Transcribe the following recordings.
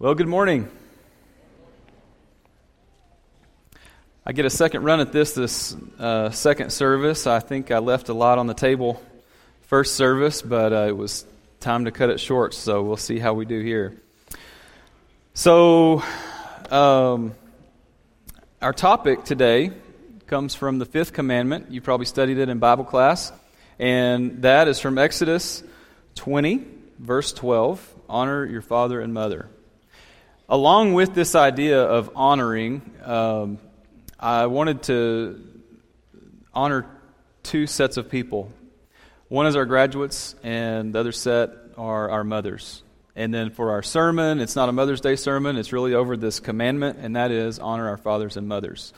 Well, good morning. I get a second run at this this uh, second service. I think I left a lot on the table first service, but uh, it was time to cut it short, so we'll see how we do here. So, um, our topic today comes from the fifth commandment. You probably studied it in Bible class, and that is from Exodus 20, verse 12 Honor your father and mother. Along with this idea of honoring, um, I wanted to honor two sets of people. One is our graduates, and the other set are our mothers. And then for our sermon, it's not a Mother's Day sermon, it's really over this commandment, and that is honor our fathers and mothers.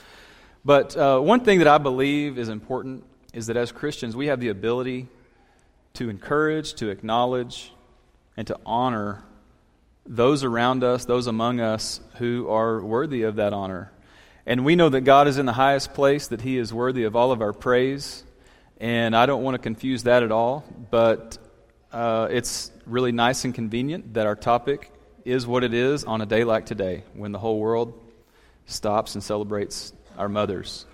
But uh, one thing that I believe is important is that as Christians, we have the ability to encourage, to acknowledge, and to honor those around us, those among us who are worthy of that honor. And we know that God is in the highest place, that He is worthy of all of our praise. And I don't want to confuse that at all, but uh, it's really nice and convenient that our topic is what it is on a day like today, when the whole world stops and celebrates our mothers.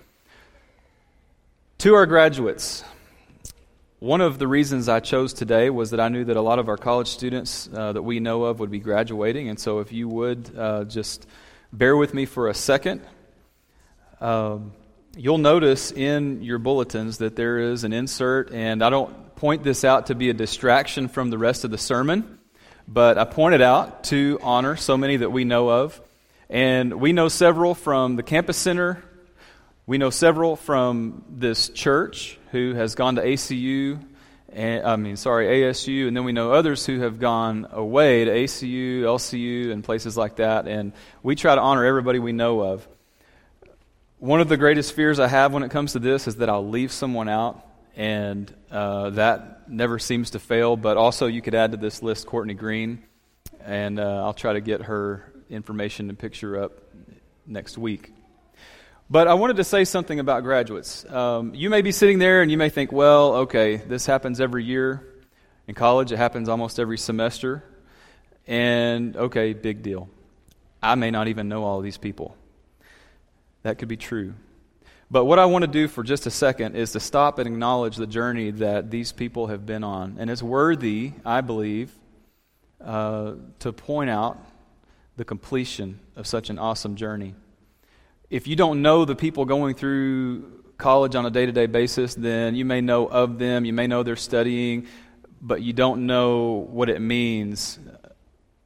To our graduates, one of the reasons I chose today was that I knew that a lot of our college students uh, that we know of would be graduating. And so, if you would uh, just bear with me for a second, um, you'll notice in your bulletins that there is an insert, and I don't point this out to be a distraction from the rest of the sermon, but I point it out to honor so many that we know of. And we know several from the campus center we know several from this church who has gone to ACU, and, I mean, sorry, ASU, and then we know others who have gone away to ACU, LCU, and places like that. And we try to honor everybody we know of. One of the greatest fears I have when it comes to this is that I'll leave someone out, and uh, that never seems to fail. But also, you could add to this list Courtney Green, and uh, I'll try to get her information and picture up next week. But I wanted to say something about graduates. Um, you may be sitting there and you may think, well, okay, this happens every year. In college, it happens almost every semester. And okay, big deal. I may not even know all these people. That could be true. But what I want to do for just a second is to stop and acknowledge the journey that these people have been on. And it's worthy, I believe, uh, to point out the completion of such an awesome journey if you don't know the people going through college on a day to day basis, then you may know of them, you may know they're studying, but you don't know what it means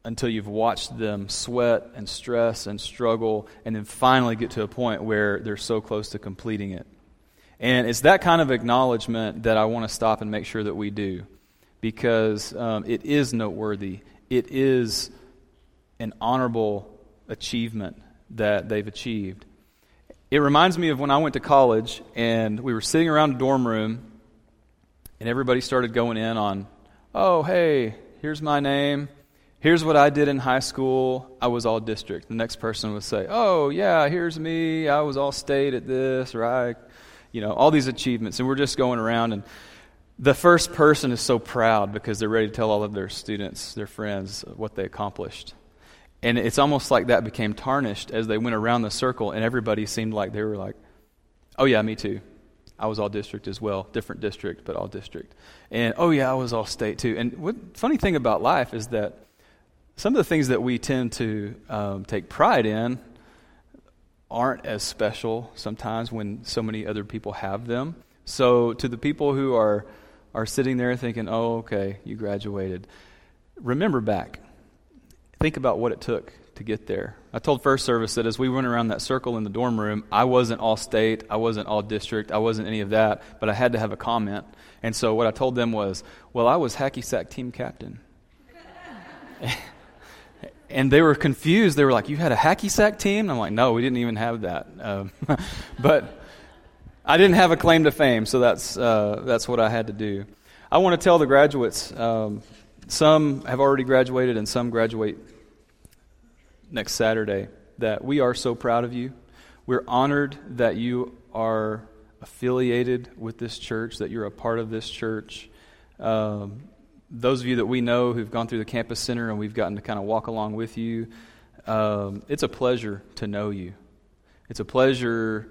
until you've watched them sweat and stress and struggle and then finally get to a point where they're so close to completing it. And it's that kind of acknowledgement that I want to stop and make sure that we do because um, it is noteworthy. It is an honorable achievement that they've achieved. It reminds me of when I went to college and we were sitting around a dorm room and everybody started going in on, oh, hey, here's my name. Here's what I did in high school. I was all district. The next person would say, oh, yeah, here's me. I was all state at this, I, you know, all these achievements. And we're just going around and the first person is so proud because they're ready to tell all of their students, their friends, what they accomplished. And it's almost like that became tarnished as they went around the circle, and everybody seemed like they were like, oh, yeah, me too. I was all district as well. Different district, but all district. And oh, yeah, I was all state too. And what funny thing about life is that some of the things that we tend to um, take pride in aren't as special sometimes when so many other people have them. So, to the people who are, are sitting there thinking, oh, okay, you graduated, remember back think about what it took to get there. I told first service that as we went around that circle in the dorm room, I wasn't all state, I wasn't all district, I wasn't any of that, but I had to have a comment. And so what I told them was, well, I was hacky sack team captain. and they were confused. They were like, you had a hacky sack team? And I'm like, no, we didn't even have that. Um, but I didn't have a claim to fame, so that's, uh, that's what I had to do. I want to tell the graduates. Um, some have already graduated, and some graduate next Saturday, that we are so proud of you. We're honored that you are affiliated with this church, that you're a part of this church. Um, those of you that we know who've gone through the campus center and we've gotten to kind of walk along with you, um, it's a pleasure to know you. It's a pleasure,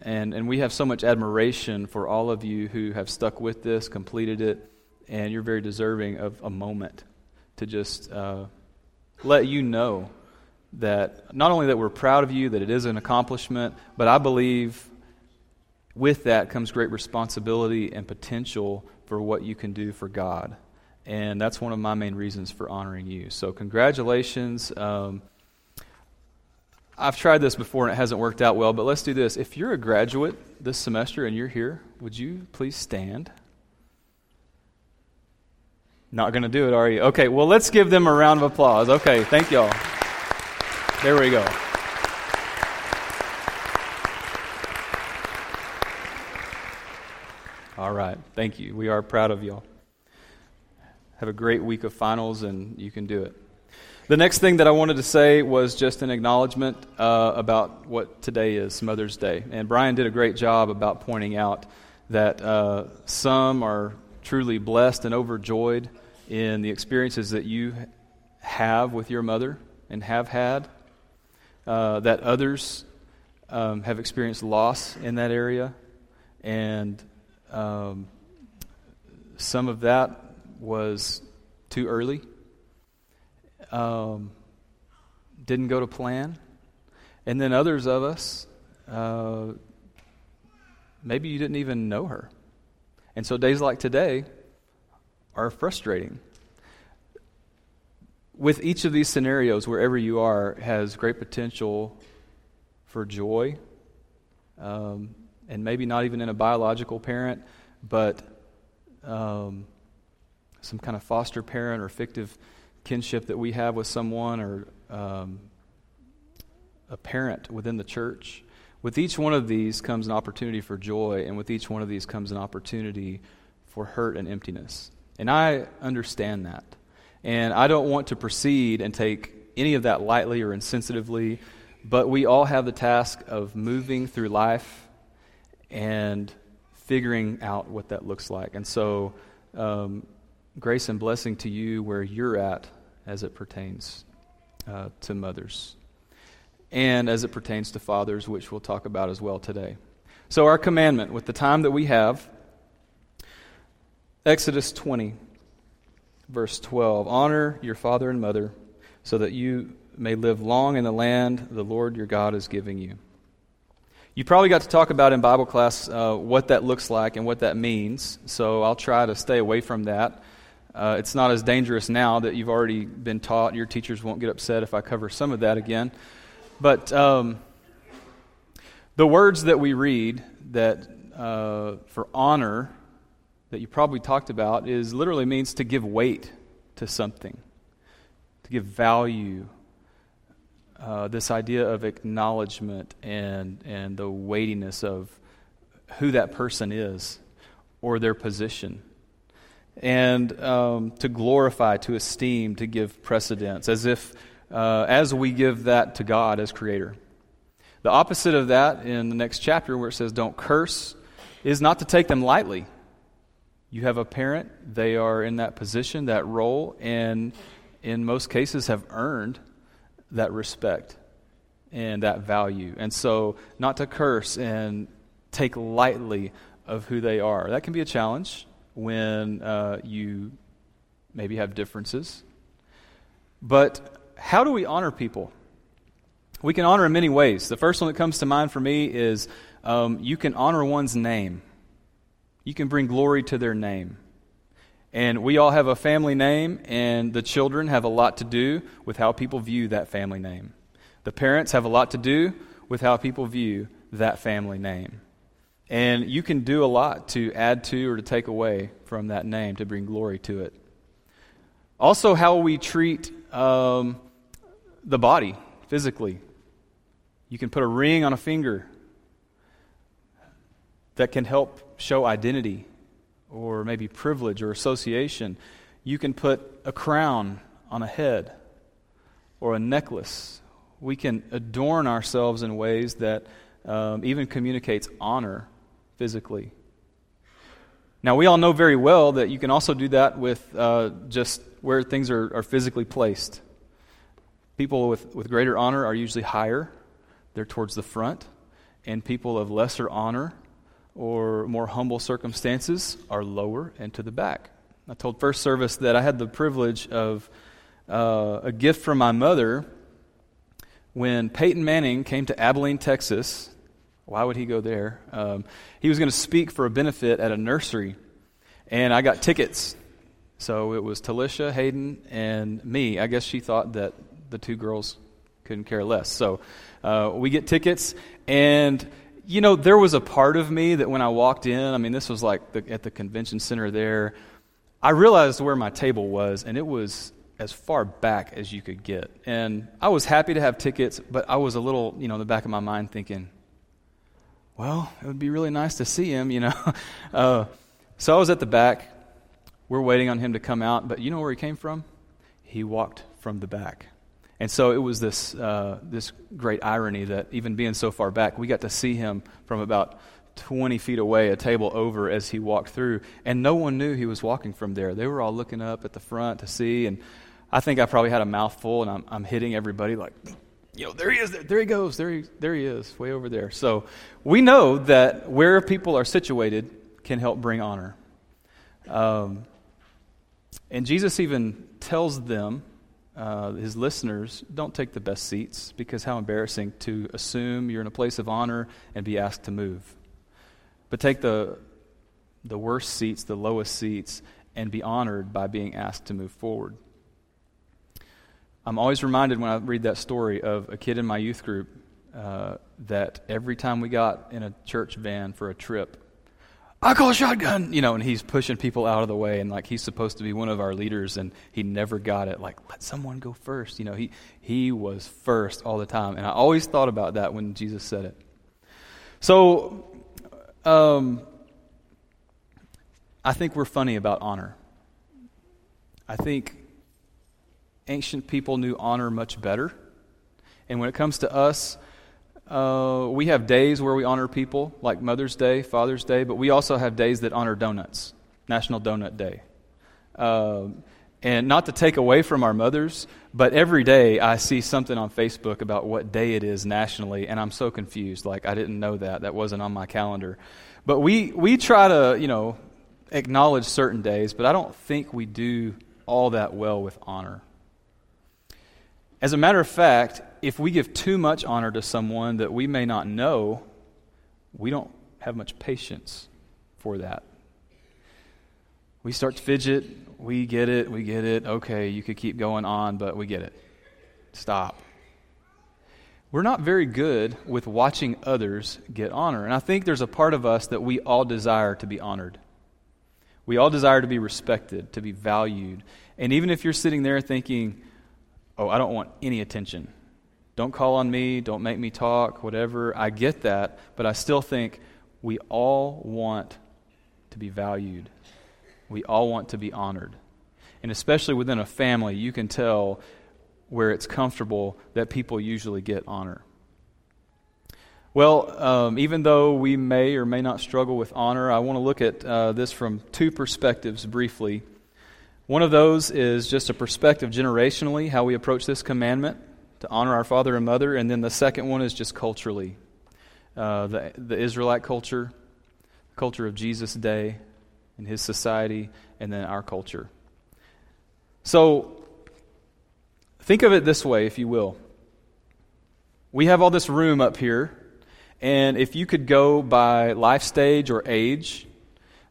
and, and we have so much admiration for all of you who have stuck with this, completed it, and you're very deserving of a moment to just uh, let you know that not only that we're proud of you, that it is an accomplishment, but I believe with that comes great responsibility and potential for what you can do for God. And that's one of my main reasons for honoring you. So, congratulations. Um, I've tried this before and it hasn't worked out well, but let's do this. If you're a graduate this semester and you're here, would you please stand? Not going to do it, are you? Okay, well, let's give them a round of applause. Okay, thank y'all. There we go. All right, thank you. We are proud of y'all. Have a great week of finals, and you can do it. The next thing that I wanted to say was just an acknowledgement uh, about what today is Mother's Day. And Brian did a great job about pointing out that uh, some are truly blessed and overjoyed in the experiences that you have with your mother and have had, uh, that others um, have experienced loss in that area, and um, some of that was too early um, didn't go to plan. And then others of us, uh, maybe you didn't even know her. And so days like today are frustrating. With each of these scenarios, wherever you are, has great potential for joy. Um, and maybe not even in a biological parent, but um, some kind of foster parent or fictive kinship that we have with someone or um, a parent within the church. With each one of these comes an opportunity for joy, and with each one of these comes an opportunity for hurt and emptiness. And I understand that. And I don't want to proceed and take any of that lightly or insensitively, but we all have the task of moving through life and figuring out what that looks like. And so, um, grace and blessing to you where you're at as it pertains uh, to mothers and as it pertains to fathers, which we'll talk about as well today. So, our commandment, with the time that we have, Exodus 20, verse 12 Honor your father and mother, so that you may live long in the land the Lord your God is giving you. You probably got to talk about in Bible class uh, what that looks like and what that means, so I'll try to stay away from that. Uh, it's not as dangerous now that you've already been taught. Your teachers won't get upset if I cover some of that again. But um, the words that we read that uh, for honor that you probably talked about is literally means to give weight to something, to give value. Uh, this idea of acknowledgement and, and the weightiness of who that person is or their position and um, to glorify, to esteem, to give precedence, as if uh, as we give that to God as Creator. The opposite of that in the next chapter, where it says, Don't curse, is not to take them lightly. You have a parent, they are in that position, that role, and in most cases have earned that respect and that value. And so, not to curse and take lightly of who they are. That can be a challenge when uh, you maybe have differences. But how do we honor people? We can honor in many ways. The first one that comes to mind for me is um, you can honor one's name. You can bring glory to their name. And we all have a family name, and the children have a lot to do with how people view that family name. The parents have a lot to do with how people view that family name. And you can do a lot to add to or to take away from that name to bring glory to it. Also, how we treat um, the body physically. You can put a ring on a finger that can help show identity or maybe privilege or association. You can put a crown on a head or a necklace. We can adorn ourselves in ways that um, even communicates honor physically. Now, we all know very well that you can also do that with uh, just where things are, are physically placed. People with, with greater honor are usually higher, they're towards the front, and people of lesser honor or more humble circumstances are lower and to the back. I told first service that I had the privilege of uh, a gift from my mother when Peyton Manning came to Abilene, Texas. Why would he go there? Um, he was going to speak for a benefit at a nursery, and I got tickets. So it was Talisha, Hayden, and me. I guess she thought that the two girls couldn't care less. So uh, we get tickets, and you know, there was a part of me that when I walked in, I mean, this was like the, at the convention center there, I realized where my table was, and it was as far back as you could get. And I was happy to have tickets, but I was a little, you know, in the back of my mind thinking, well, it would be really nice to see him, you know. uh, so I was at the back. We're waiting on him to come out, but you know where he came from? He walked from the back. And so it was this, uh, this great irony that even being so far back, we got to see him from about 20 feet away, a table over, as he walked through. And no one knew he was walking from there. They were all looking up at the front to see. And I think I probably had a mouthful, and I'm, I'm hitting everybody like, you know, there he is, there, there he goes, there he, there he is, way over there. So we know that where people are situated can help bring honor. Um, and Jesus even tells them uh, his listeners, don't take the best seats because how embarrassing to assume you're in a place of honor and be asked to move. But take the, the worst seats, the lowest seats, and be honored by being asked to move forward. I'm always reminded when I read that story of a kid in my youth group uh, that every time we got in a church van for a trip, I call a shotgun, you know, and he's pushing people out of the way, and like he's supposed to be one of our leaders, and he never got it. Like, let someone go first, you know. He he was first all the time, and I always thought about that when Jesus said it. So, um, I think we're funny about honor. I think ancient people knew honor much better, and when it comes to us, uh, we have days where we honor people, like Mother's Day, Father's Day, but we also have days that honor donuts, National Donut Day. Uh, and not to take away from our mothers, but every day I see something on Facebook about what day it is nationally, and I'm so confused. Like, I didn't know that. That wasn't on my calendar. But we, we try to, you know, acknowledge certain days, but I don't think we do all that well with honor. As a matter of fact, if we give too much honor to someone that we may not know, we don't have much patience for that. We start to fidget. We get it. We get it. Okay, you could keep going on, but we get it. Stop. We're not very good with watching others get honor. And I think there's a part of us that we all desire to be honored. We all desire to be respected, to be valued. And even if you're sitting there thinking, oh, I don't want any attention. Don't call on me, don't make me talk, whatever. I get that, but I still think we all want to be valued. We all want to be honored. And especially within a family, you can tell where it's comfortable that people usually get honor. Well, um, even though we may or may not struggle with honor, I want to look at uh, this from two perspectives briefly. One of those is just a perspective generationally, how we approach this commandment to honor our father and mother. And then the second one is just culturally uh, the, the Israelite culture, culture of Jesus' day and his society, and then our culture. So think of it this way, if you will. We have all this room up here, and if you could go by life stage or age,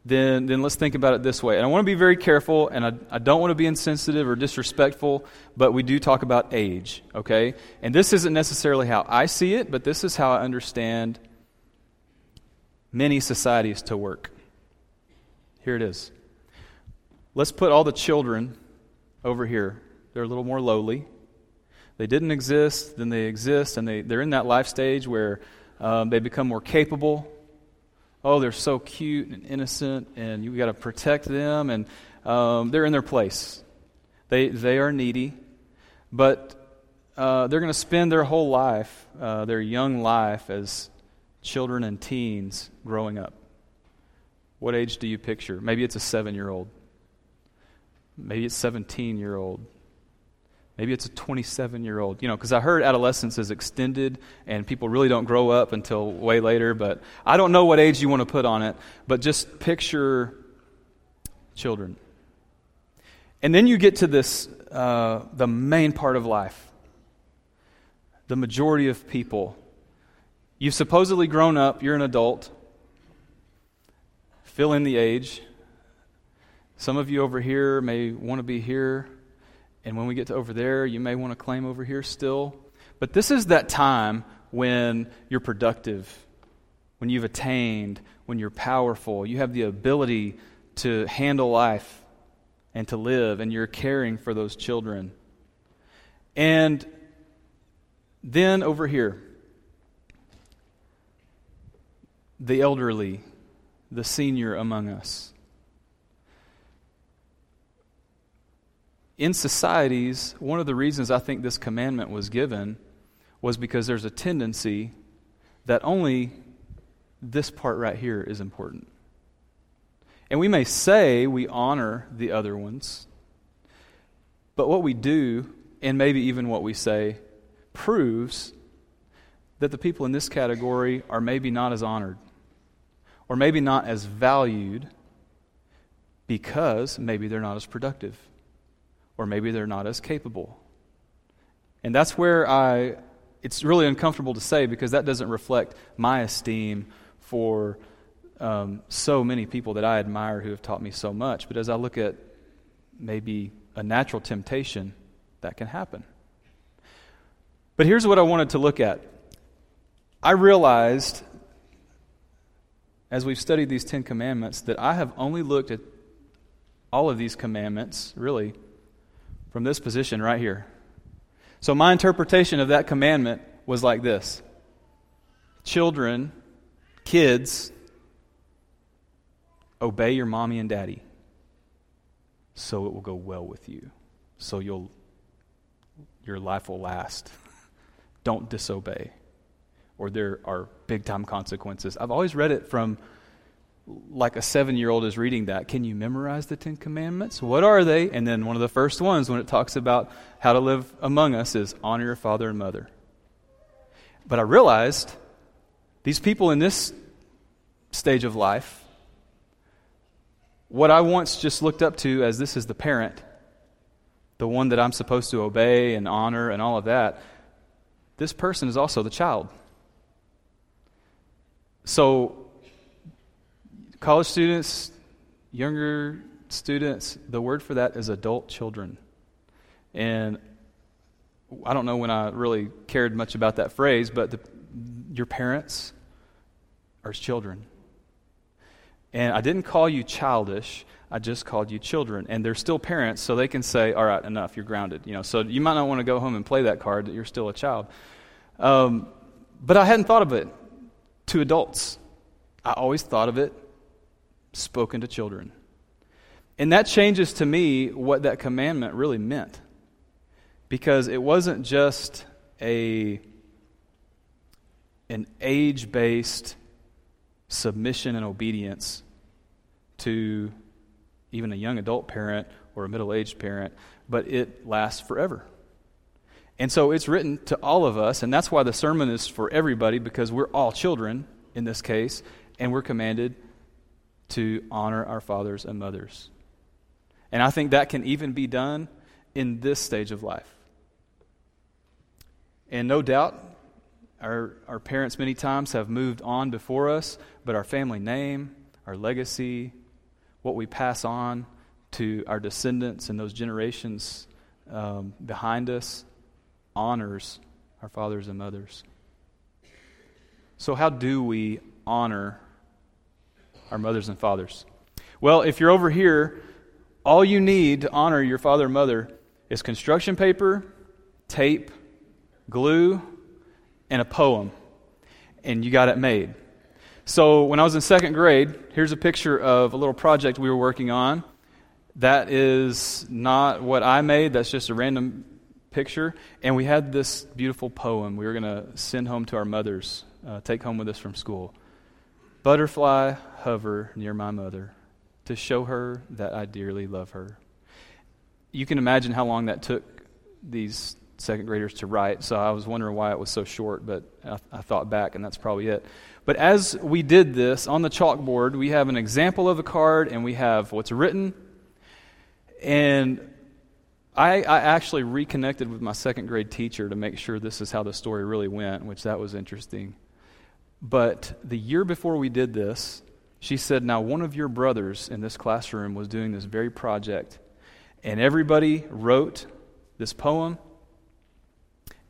then, then let's think about it this way. And I want to be very careful, and I, I don't want to be insensitive or disrespectful, but we do talk about age, okay? And this isn't necessarily how I see it, but this is how I understand many societies to work. Here it is. Let's put all the children over here. They're a little more lowly. They didn't exist, then they exist, and they, they're in that life stage where um, they become more capable oh, they're so cute and innocent, and you've got to protect them, and um, they're in their place. They, they are needy, but uh, they're going to spend their whole life, uh, their young life, as children and teens growing up. What age do you picture? Maybe it's a seven year old. Maybe it's 17 year old. Maybe it's a 27 year old. You know, because I heard adolescence is extended and people really don't grow up until way later. But I don't know what age you want to put on it. But just picture children. And then you get to this, uh, the main part of life. The majority of people. You've supposedly grown up, you're an adult. Fill in the age. Some of you over here may want to be here, and when we get to over there, you may want to claim over here still. But this is that time when you're productive, when you've attained, when you're powerful, you have the ability to handle life and to live, and you're caring for those children. And then over here, the elderly, the senior among us. In societies, one of the reasons I think this commandment was given was because there's a tendency that only this part right here is important. And we may say we honor the other ones, but what we do, and maybe even what we say, proves that the people in this category are maybe not as honored, or maybe not as valued, because maybe they're not as productive or maybe they're not as capable. And that's where I, it's really uncomfortable to say because that doesn't reflect my esteem for um, so many people that I admire who have taught me so much. But as I look at maybe a natural temptation, that can happen. But here's what I wanted to look at. I realized as we've studied these Ten Commandments that I have only looked at all of these commandments, really, from this position right here. So, my interpretation of that commandment was like this Children, kids, obey your mommy and daddy so it will go well with you. So you'll your life will last. Don't disobey or there are big time consequences. I've always read it from like a seven year old is reading that, can you memorize the Ten Commandments? What are they? And then one of the first ones, when it talks about how to live among us, is honor your father and mother. But I realized these people in this stage of life, what I once just looked up to as this is the parent, the one that I'm supposed to obey and honor and all of that, this person is also the child. So College students, younger students, the word for that is adult children. And I don't know when I really cared much about that phrase, but the, your parents are children. And I didn't call you childish. I just called you children. And they're still parents, so they can say, all right, enough, you're grounded. You know, so you might not want to go home and play that card that you're still a child. Um, but I hadn't thought of it to adults. I always thought of it spoken to children. And that changes to me what that commandment really meant. Because it wasn't just a an age-based submission and obedience to even a young adult parent or a middle-aged parent, but it lasts forever. And so it's written to all of us, and that's why the sermon is for everybody because we're all children in this case, and we're commanded to honor our fathers and mothers. And I think that can even be done in this stage of life. And no doubt, our, our parents many times have moved on before us, but our family name, our legacy, what we pass on to our descendants and those generations um, behind us honors our fathers and mothers. So, how do we honor our mothers and fathers. Well, if you're over here, all you need to honor your father and mother is construction paper, tape, glue, and a poem. And you got it made. So when I was in second grade, here's a picture of a little project we were working on. That is not what I made, that's just a random picture. And we had this beautiful poem we were going to send home to our mothers, uh, take home with us from school. Butterfly, hover near my mother to show her that I dearly love her. You can imagine how long that took these second graders to write, so I was wondering why it was so short, but I, I thought back, and that's probably it. But as we did this on the chalkboard, we have an example of a card and we have what's written. And I, I, actually reconnected with my second grade teacher to make sure this is how the story really went, which that was interesting. But the year before we did this, she said, Now, one of your brothers in this classroom was doing this very project, and everybody wrote this poem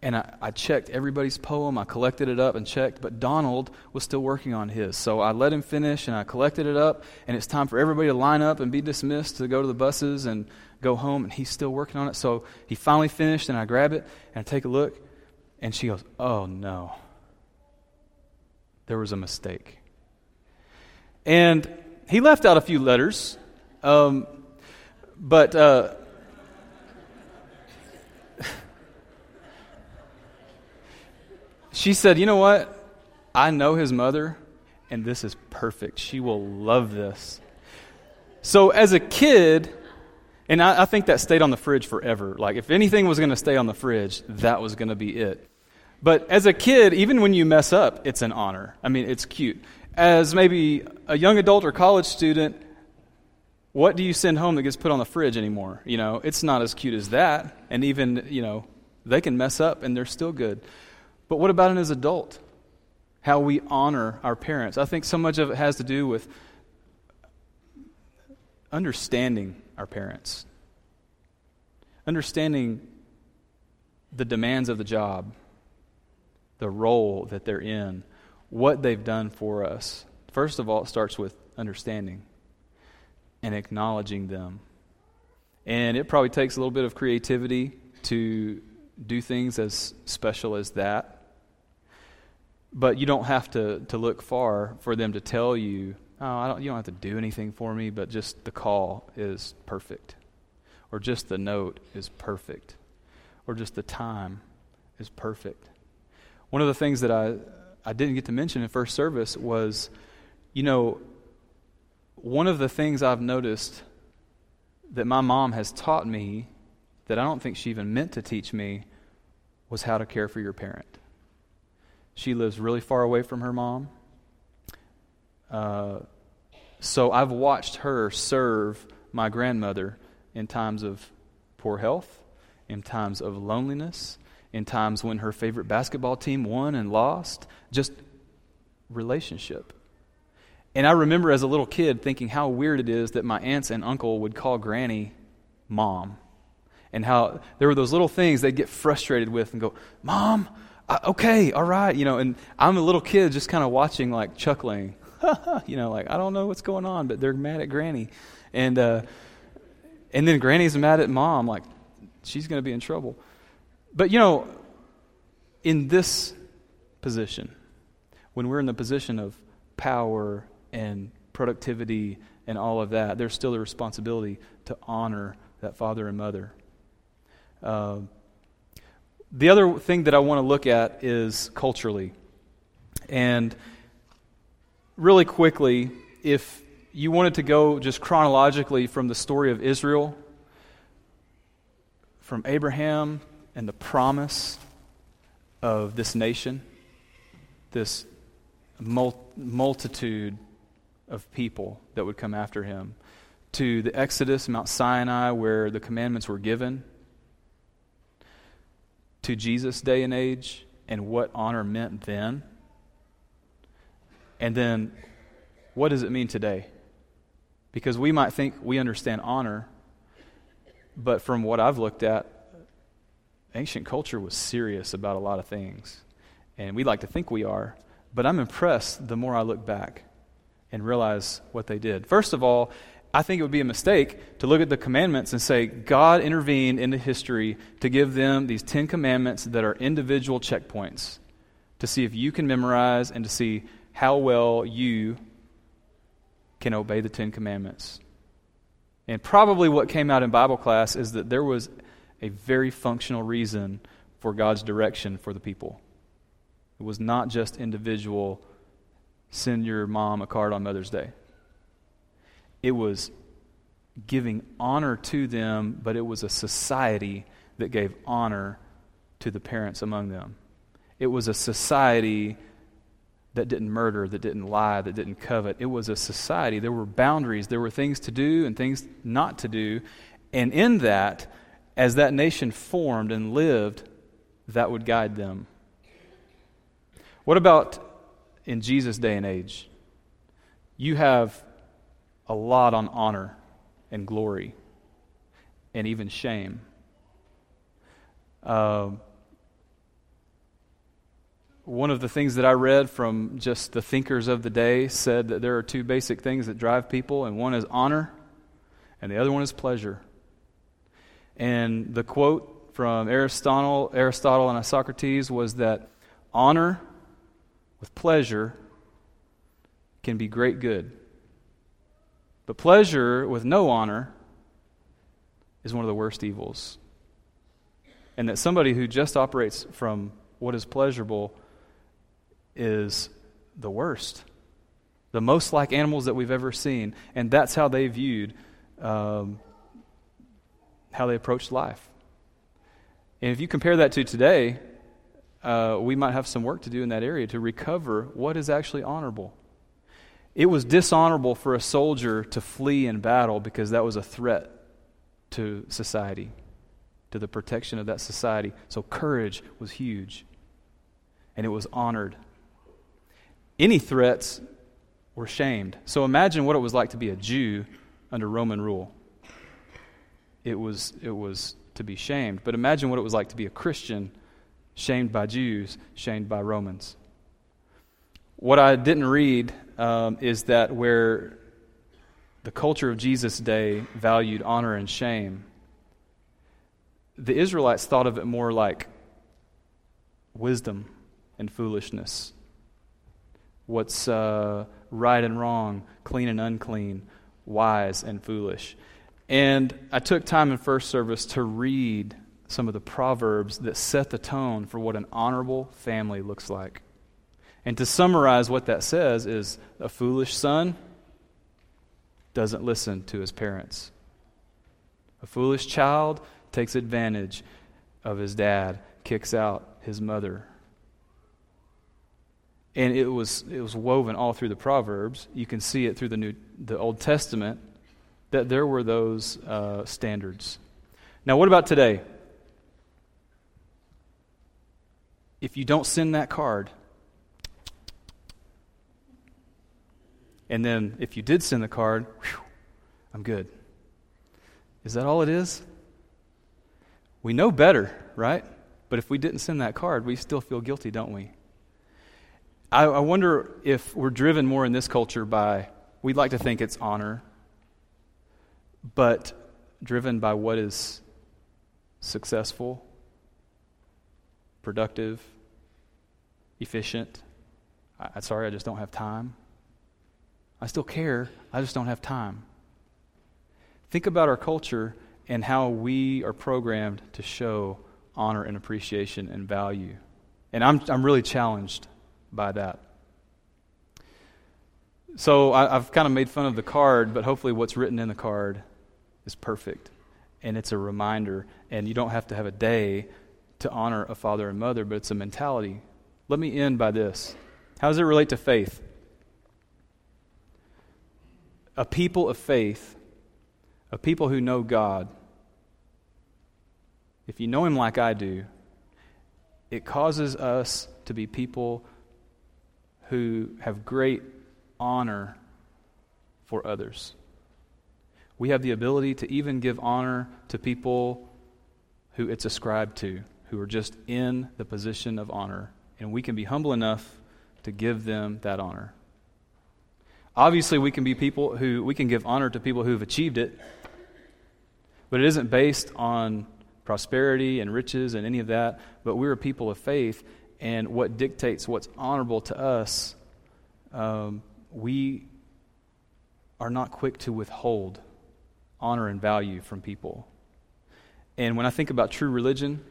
and I, I, checked everybody's poem. I collected it up and checked, but Donald was still working on his. So I let him finish and I collected it up, and it's time for everybody to line up and be dismissed to go to the buses and go home, and he's still working on it. So he finally finished, and I grab it and I take a look, and she goes, Oh no, there was a mistake. And he left out a few letters, um, but. Uh, she said, You know what? I know his mother, and this is perfect. She will love this. So, as a kid, and I, I think that stayed on the fridge forever. Like, if anything was going to stay on the fridge, that was going to be it. But as a kid, even when you mess up, it's an honor. I mean, it's cute. As maybe a young adult or college student, what do you send home that gets put on the fridge anymore? You know, it's not as cute as that. And even, you know, they can mess up and they're still good. But what about as an adult? How we honor our parents. I think so much of it has to do with understanding our parents, understanding the demands of the job, the role that they're in, what they've done for us. First of all, it starts with understanding and acknowledging them. And it probably takes a little bit of creativity to do things as special as that. But you don't have to, to look far for them to tell you, oh, I don't, you don't have to do anything for me, but just the call is perfect. Or just the note is perfect. Or just the time is perfect. One of the things that I, I didn't get to mention in first service was, you know, one of the things I've noticed that my mom has taught me that I don't think she even meant to teach me was how to care for your parent. She lives really far away from her mom. Uh, so I've watched her serve my grandmother in times of poor health, in times of loneliness, in times when her favorite basketball team won and lost. Just relationship. And I remember as a little kid thinking how weird it is that my aunts and uncle would call Granny mom. And how there were those little things they'd get frustrated with and go, Mom, uh, okay, all right, you know, and I'm a little kid just kind of watching, like chuckling, you know, like I don't know what's going on, but they're mad at Granny, and uh, and then Granny's mad at Mom, like she's going to be in trouble. But you know, in this position, when we're in the position of power and productivity and all of that, there's still a responsibility to honor that father and mother. Uh, the other thing that I want to look at is culturally. And really quickly, if you wanted to go just chronologically from the story of Israel, from Abraham and the promise of this nation, this multitude of people that would come after him, to the Exodus, Mount Sinai, where the commandments were given, to Jesus' day and age and what honor meant then? And then, what does it mean today? Because we might think we understand honor, but from what I've looked at, ancient culture was serious about a lot of things. And we like to think we are, but I'm impressed the more I look back and realize what they did. First of all, I think it would be a mistake to look at the commandments and say God intervened into history to give them these Ten Commandments that are individual checkpoints to see if you can memorize and to see how well you can obey the Ten Commandments. And probably what came out in Bible class is that there was a very functional reason for God's direction for the people. It was not just individual send your mom a card on Mother's Day. It was giving honor to them, but it was a society that gave honor to the parents among them. It was a society that didn't murder, that didn't lie, that didn't covet. It was a society. There were boundaries, there were things to do and things not to do. And in that, as that nation formed and lived, that would guide them. What about in Jesus' day and age? You have a lot on honor and glory and even shame. Uh, one of the things that I read from just the thinkers of the day said that there are two basic things that drive people, and one is honor, and the other one is pleasure. And the quote from Aristotle, Aristotle and Isocrates was that honor with pleasure can be great good. But pleasure with no honor is one of the worst evils. And that somebody who just operates from what is pleasurable is the worst, the most like animals that we've ever seen. And that's how they viewed um, how they approached life. And if you compare that to today, uh, we might have some work to do in that area to recover what is actually honorable. It was dishonorable for a soldier to flee in battle because that was a threat to society, to the protection of that society. So courage was huge, and it was honored any threats were shamed. So imagine what it was like to be a Jew under Roman rule. It was, it was to be shamed. But imagine what it was like to be a Christian, shamed by Jews, shamed by Romans. What I didn't read um, is that where the culture of Jesus' day valued honor and shame, the Israelites thought of it more like wisdom and foolishness what's uh, right and wrong, clean and unclean, wise and foolish. And I took time in first service to read some of the proverbs that set the tone for what an honorable family looks like. And to summarize what that says is a foolish son doesn't listen to his parents. A foolish child takes advantage of his dad, kicks out his mother. And it was, it was woven all through the Proverbs. You can see it through the, New, the Old Testament that there were those uh, standards. Now, what about today? If you don't send that card, and then if you did send the card, whew, I'm good. Is that all it is? We know better, right? But if we didn't send that card, we still feel guilty, don't we? I, I wonder if we're driven more in this culture by, we'd like to think it's honor, but driven by what is successful, productive, efficient. I, am sorry, I just don't have time. I still care, I just don't have time. Think about our culture and how we are programmed to show honor and appreciation and value. And I'm, I'm really challenged by that. So I, have kind of made fun of the card, but hopefully what's written in the card is perfect. And it's a reminder. And you don't have to have a day to honor a father and mother, but it's a mentality. Let me end by this. How does it relate to faith? A people of faith, a people who know God, if you know Him like I do, it causes us to be people who have great honor for others. We have the ability to even give honor to people who it's ascribed to, who are just in the position of honor. And we can be humble enough to give them that honor. Obviously, we can be people who, we can give honor to people who have achieved it, but it isn't based on prosperity and riches and any of that, but we're a people of faith, and what dictates what's honorable to us, um, we are not quick to withhold honor and value from people. And when I think about true religion,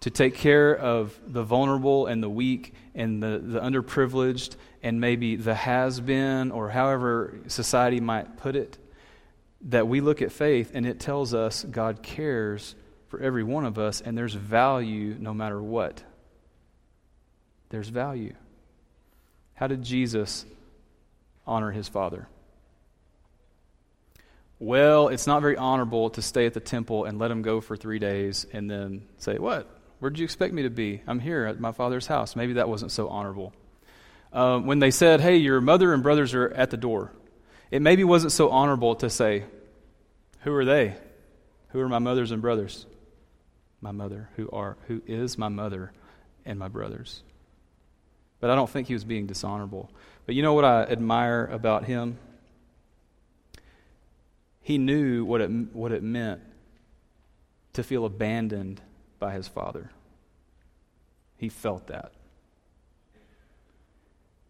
to take care of the vulnerable and the weak and the, the underprivileged and maybe the has been or however society might put it, that we look at faith and it tells us God cares for every one of us and there's value no matter what. There's value. How did Jesus honor his Father? Well, it's not very honorable to stay at the temple and let him go for three days and then say, What? Where did you expect me to be? I'm here at my father's house. Maybe that wasn't so honorable. Um, when they said, Hey, your mother and brothers are at the door, it maybe wasn't so honorable to say, Who are they? Who are my mothers and brothers? My mother, who are who is my mother and my brothers. But I don't think he was being dishonorable. But you know what I admire about him? He knew what it, what it meant to feel abandoned by his father. He felt that.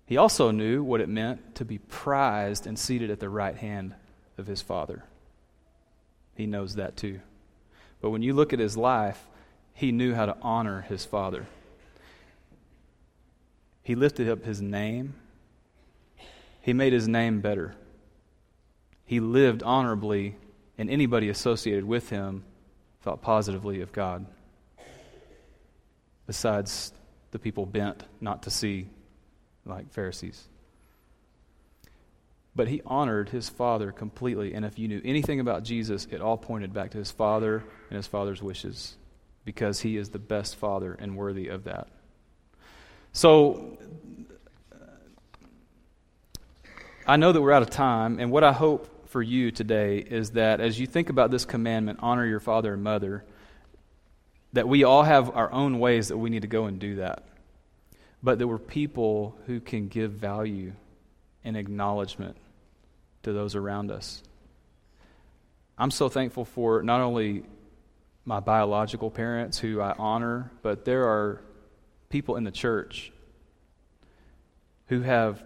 He also knew what it meant to be prized and seated at the right hand of his father. He knows that too. But when you look at his life, he knew how to honor his father. He lifted up his name, he made his name better. He lived honorably, and anybody associated with him thought positively of God besides the people bent not to see like Pharisees. But he honored his father completely. And if you knew anything about Jesus, it all pointed back to his father and his father's wishes because he is the best father and worthy of that. So I know that we're out of time. And what I hope for you today is that as you think about this commandment, honor your father and mother that we all have our own ways that we need to go and do that. But there we're people who can give value and acknowledgement to those around us. I'm so thankful for not only my biological parents who I honor, but there are people in the church who have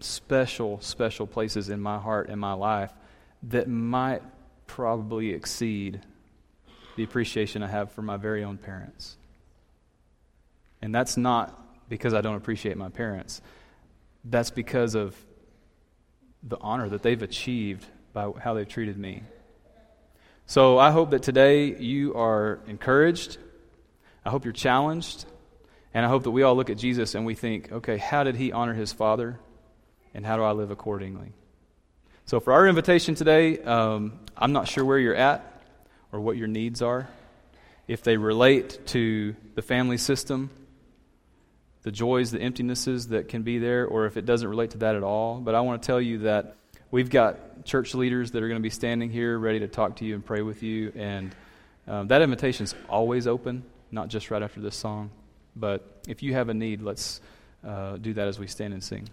special, special places in my heart and my life that might probably exceed the appreciation I have for my very own parents. And that's not because I don't appreciate my parents, that's because of the honor that they've achieved by how they've treated me. So I hope that today you are encouraged. I hope you're challenged. And I hope that we all look at Jesus and we think, okay, how did he honor his father? And how do I live accordingly? So, for our invitation today, um, I'm not sure where you're at or what your needs are, if they relate to the family system, the joys, the emptinesses that can be there, or if it doesn't relate to that at all. But I want to tell you that we've got church leaders that are going to be standing here ready to talk to you and pray with you. And um, that invitation is always open, not just right after this song. But if you have a need, let's uh, do that as we stand and sing.